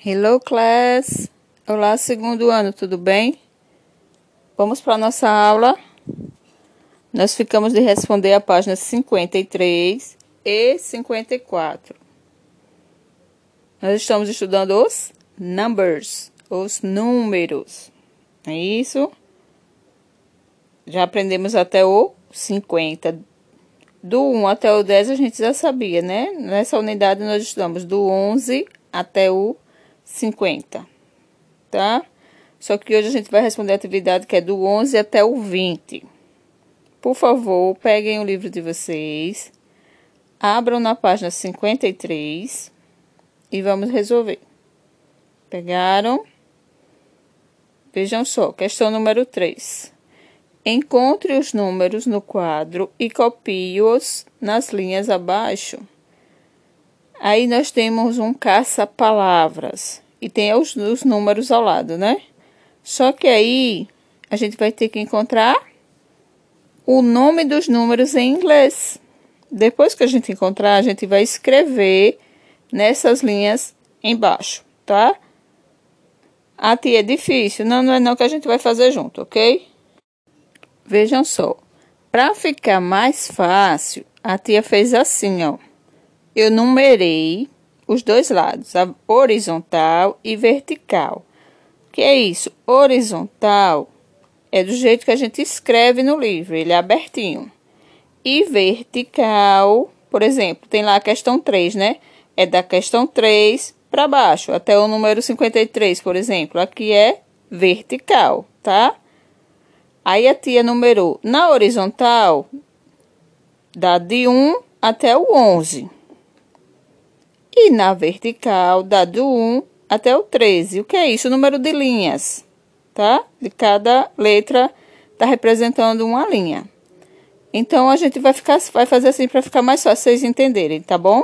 Hello, class! Olá, segundo ano, tudo bem? Vamos para a nossa aula. Nós ficamos de responder a página 53 e 54. Nós estamos estudando os numbers, os números. É isso? Já aprendemos até o 50. Do 1 até o 10 a gente já sabia, né? Nessa unidade nós estudamos do 11 até o 50, tá? Só que hoje a gente vai responder a atividade que é do 11 até o 20. Por favor, peguem o livro de vocês, abram na página 53 e vamos resolver. Pegaram? Vejam só, questão número 3. Encontre os números no quadro e copie-os nas linhas abaixo. Aí nós temos um caça-palavras e tem os, os números ao lado, né? Só que aí a gente vai ter que encontrar o nome dos números em inglês. Depois que a gente encontrar, a gente vai escrever nessas linhas embaixo, tá? A tia é difícil. Não, não é não que a gente vai fazer junto, ok? Vejam só. Para ficar mais fácil, a tia fez assim, ó. Eu numerei os dois lados, a horizontal e vertical. O que é isso? Horizontal é do jeito que a gente escreve no livro, ele é abertinho. E vertical, por exemplo, tem lá a questão 3, né? É da questão 3 para baixo, até o número 53, por exemplo. Aqui é vertical, tá? Aí a tia numerou na horizontal, dá de 1 até o 11. E na vertical, dá do 1 até o 13. O que é isso? O número de linhas, tá? De cada letra está representando uma linha. Então, a gente vai, ficar, vai fazer assim para ficar mais fácil vocês entenderem, tá bom?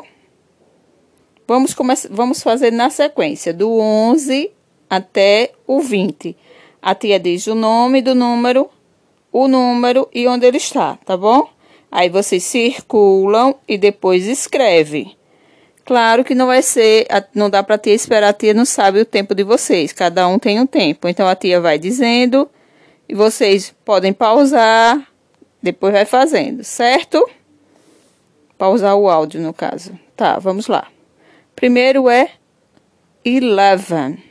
Vamos, vamos fazer na sequência, do 11 até o 20. A tia diz o nome do número, o número e onde ele está, tá bom? Aí vocês circulam e depois escreve. Claro que não vai ser, não dá para a tia esperar, a tia não sabe o tempo de vocês, cada um tem um tempo. Então a tia vai dizendo e vocês podem pausar, depois vai fazendo, certo? Pausar o áudio no caso. Tá, vamos lá. Primeiro é eleven.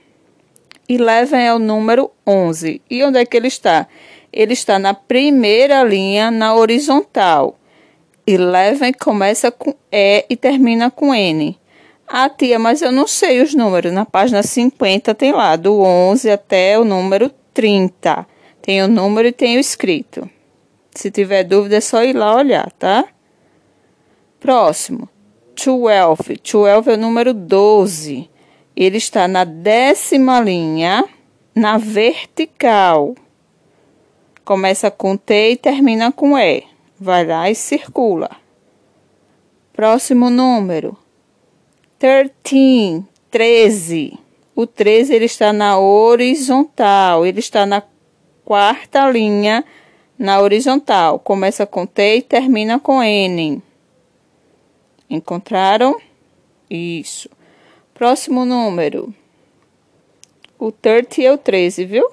Eleven é o número 11. E onde é que ele está? Ele está na primeira linha na horizontal. Eleven começa com E e termina com N. Ah, tia, mas eu não sei os números. Na página 50 tem lá, do 11 até o número 30. Tem o número e tem o escrito. Se tiver dúvida, é só ir lá olhar, tá? Próximo. 12. 12 é o número 12. Ele está na décima linha, na vertical. Começa com T e termina com E. Vai lá e circula. Próximo número. 13, 13. O 13 ele está na horizontal, ele está na quarta linha na horizontal. Começa com T e termina com N. Encontraram? Isso. Próximo número. O 30 é o 13, viu?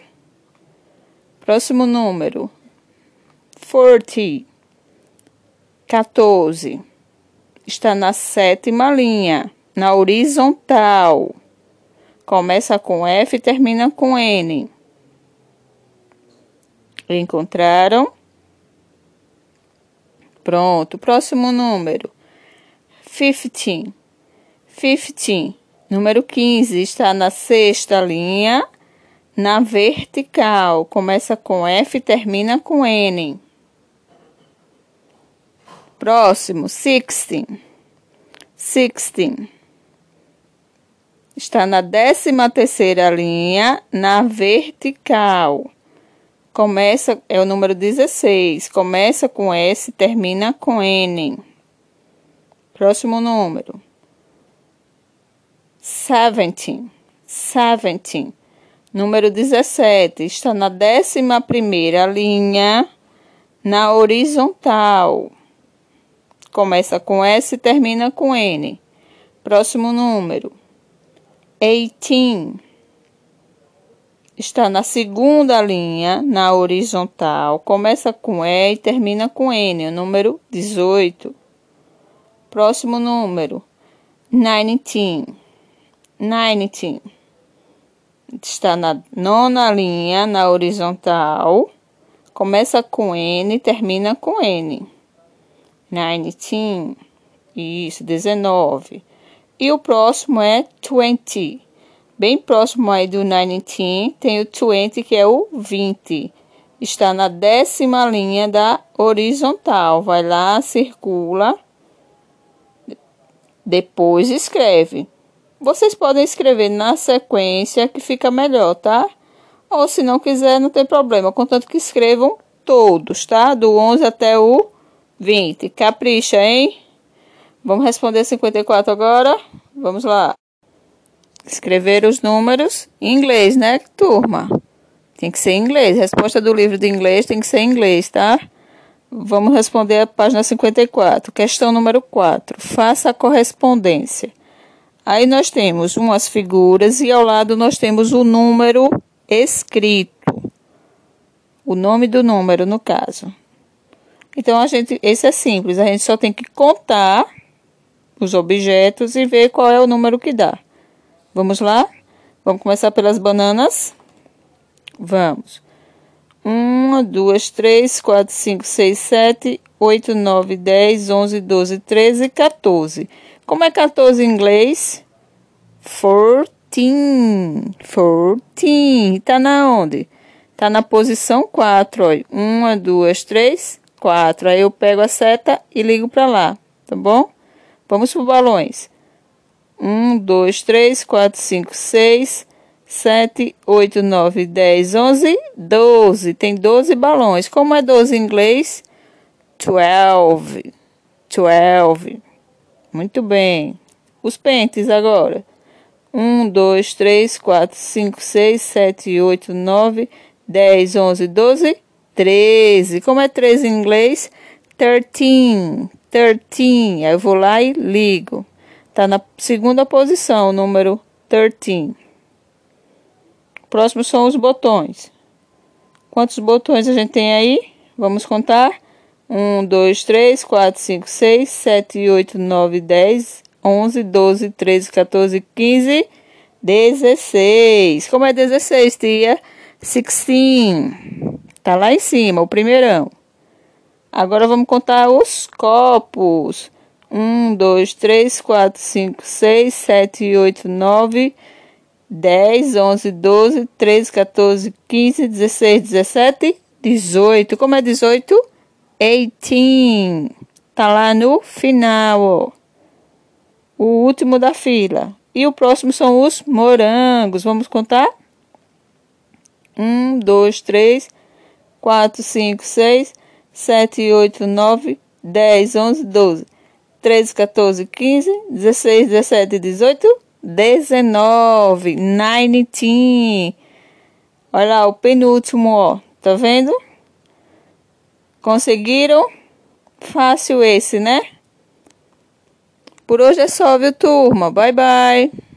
Próximo número. 40. 14. Está na sétima linha, na horizontal. Começa com F e termina com N. Encontraram? Pronto. Próximo número. 15. 15. Número 15 está na sexta linha, na vertical. Começa com F e termina com N. Próximo, sixteen. Sixteen. Está na décima terceira linha, na vertical. Começa, é o número 16. Começa com S, termina com N. Próximo número. Seventeen. Seventeen. Número 17. Está na décima primeira linha, na horizontal. Começa com S e termina com N. Próximo número. eighteen. Está na segunda linha, na horizontal. Começa com E e termina com N, o número 18. Próximo número, nineteen. Nineteen. Está na nona linha, na horizontal. Começa com N e termina com N. Nineteen. Isso, 19. E o próximo é 20. Bem próximo aí do 19, tem o 20, que é o 20. Está na décima linha da horizontal. Vai lá, circula. Depois escreve. Vocês podem escrever na sequência que fica melhor, tá? Ou se não quiser, não tem problema. Contanto que escrevam todos, tá? Do 11 até o 20. Capricha, hein? Vamos responder 54 agora? Vamos lá. Escrever os números em inglês, né, turma? Tem que ser em inglês. Resposta do livro de inglês tem que ser em inglês, tá? Vamos responder a página 54. Questão número 4. Faça a correspondência. Aí nós temos umas figuras e ao lado nós temos o número escrito. O nome do número, no caso. Então, a gente, esse é simples. A gente só tem que contar os objetos e ver qual é o número que dá. Vamos lá? Vamos começar pelas bananas? Vamos. 1, 2, 3, 4, 5, 6, 7, 8, 9, 10, 11, 12, 13, 14. Como é 14 em inglês? 14. 14. Tá na onde? Tá na posição 4, olha. 1, 2, 3, 4. Aí eu pego a seta e ligo para lá, tá bom? Vamos para balões. 1, 2, 3, 4, 5, 6, 7, 8, 9, 10, 11, 12. Tem 12 balões. Como é 12 em inglês? 12. 12. Muito bem. Os pentes agora. 1, 2, 3, 4, 5, 6, 7, 8, 9, 10, 11, 12, 13. Como é 13 em inglês? 13. 13. Aí eu vou lá e ligo. Tá na segunda posição, número 13. Próximo são os botões. Quantos botões a gente tem aí? Vamos contar. 1, 2, 3, 4, 5, 6, 7, 8, 9, 10, 11, 12, 13, 14, 15, 16. Como é 16, tia? 16. Tá lá em cima, o primeirão. Agora vamos contar os copos. 1, 2, 3, 4, 5, 6, 7, 8, 9, 10, 11, 12, 13, 14, 15, 16, 17, 18. Como é 18? 18. Tá lá no final, ó. O último da fila. E o próximo são os morangos. Vamos contar? 1, 2, 3, 4, 5, 6, 7, 8, 9, 10, 11, 12, 13, 14, 15, 16, 17, 18, 19. 19. Olha lá, o penúltimo, ó. Tá vendo? Conseguiram? Fácil esse, né? Por hoje é só, viu, turma? Bye, bye.